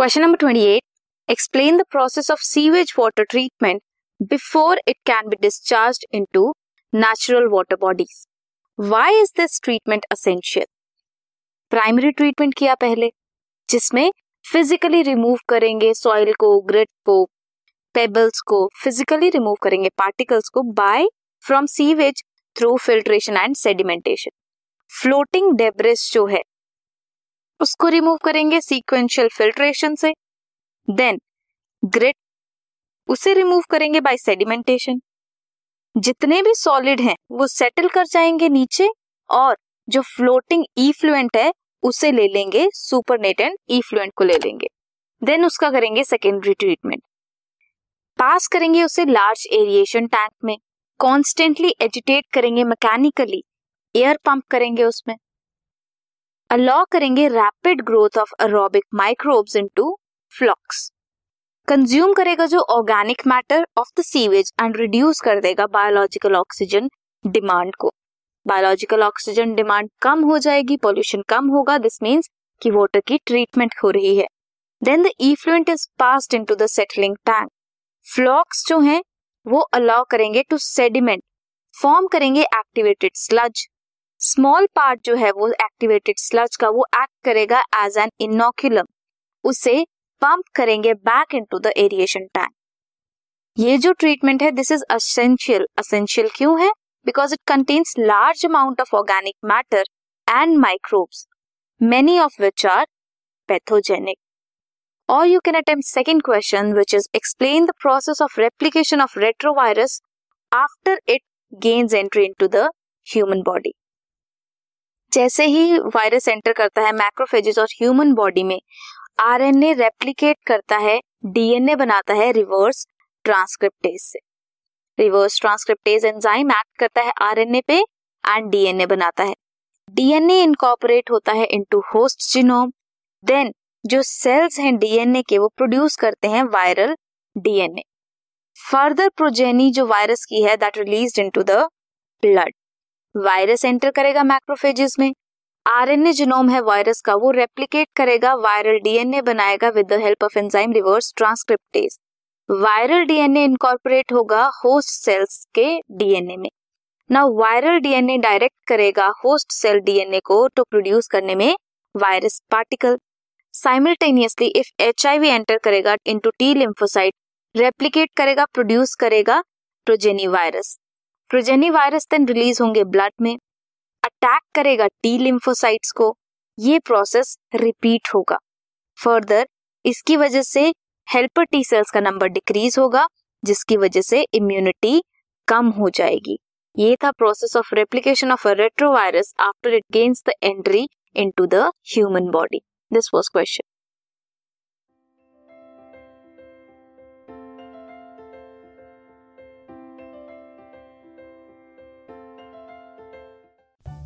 Question number twenty eight explain the process of sewage water treatment before it can be discharge into natural water bodies why is this treatment essential primary treatment किया पहले, जिसमें physically remove करेंगे soil को grid को pebbles को physically remove करेंगे particles को by from sewage through filtration and sedimentation floating debris जो है उसको रिमूव करेंगे सीक्वेंशियल फिल्ट्रेशन से। देन ग्रिड उसे रिमूव करेंगे बाय सेडिमेंटेशन जितने भी सॉलिड हैं, वो सेटल कर जाएँगे नीचे और जो फ्लोटिंग ईफ्लुएंट है, उसे ले लेंगे सुपरनेट एंड ईफ्लुएंट को ले लेंगे। देन उसका करेंगे सेकेंडरी ट्रीटमेंट पास करेंगे उसे लार्ज एरिएशन टैंक में। कॉन्स्टेंटली एजिटेट करेंगे मैकेनिकली एयर पंप करेंगे उसमें। अलाउ करेंगे rapid growth of aerobic microbes into flocs consume करेगा जो organic matter of the sewage and reduce कर देगा बायोलॉजिकल ऑक्सीजन डिमांड को. बायोलॉजिकल ऑक्सीजन डिमांड कम हो जाएगी पॉल्यूशन कम होगा दिस मीन्स कि वाटर की ट्रीटमेंट हो रही है. Then the effluent is passed into the settling tank flocs जो हैं, वो अलाउ करेंगे टू सेडिमेंट फॉर्म करेंगे एक्टिवेटेड स्लज स्मॉल पार्ट जो है वो एक्टिवेटेड स्लज का वो एक्ट करेगा एज एन इनोक्यूलम उसे पंप करेंगे back into the aeration tank ये जो ट्रीटमेंट है दिस इज़ असेंशियल असेंशियल क्यों है? Because it contains large amount of organic matter and microbes many of which are pathogenic Or you can attempt second question, which is explain the process of replication of retrovirus after it gains entry into the human body. जैसे ही virus enter करता है macrophages और human body में RNA replicate करता है DNA बनाता है रिवर्स ट्रांसक्रिप्टेज से। रिवर्स ट्रांसक्रिप्टेज एंजाइम एक्ट करता है आरएनए पे एंड डीएनए बनाता है। डीएनए इनकॉपरेट होता है इनटू होस्ट जीनोम देन जो सेल्स हैं डीएनए के वो प्रोड्यूस करते हैं वायरल डीएनए फर्दर प्रोजेनी जो वायरस की है that release into the blood virus enter करेगा मैक्रोफेजेस में। आरएनए जीनोम है वायरस का, वो रेप्लिकेट करेगा वायरल डीएनए बनाएगा with the help of enzyme reverse transcriptase viral DNA incorporate होगा होस्ट सेल्स के डीएनए में। ना वायरल डीएनए डायरेक्ट करेगा होस्ट सेल डीएनए को टू प्रोड्यूस करने में virus particle simultaneously if H enter करेगा इनटू टी लिम्फोसाइट रेप्लिकेट करेगा प्रोड्यूस करेगा progeny virus progeny virus then release होंगे ब्लड में। अटैक करेगा टी लिम्फोसाइट्स को। ये प्रोसेस रिपीट होगा। फर्दर इसकी वजह से हेल्पर टी सेल्स का नंबर डिक्रीज होगा, जिसकी वजह से इम्यूनिटी कम हो जाएगी। ये था process of replication of a retrovirus after it gains the entry into the human body this was question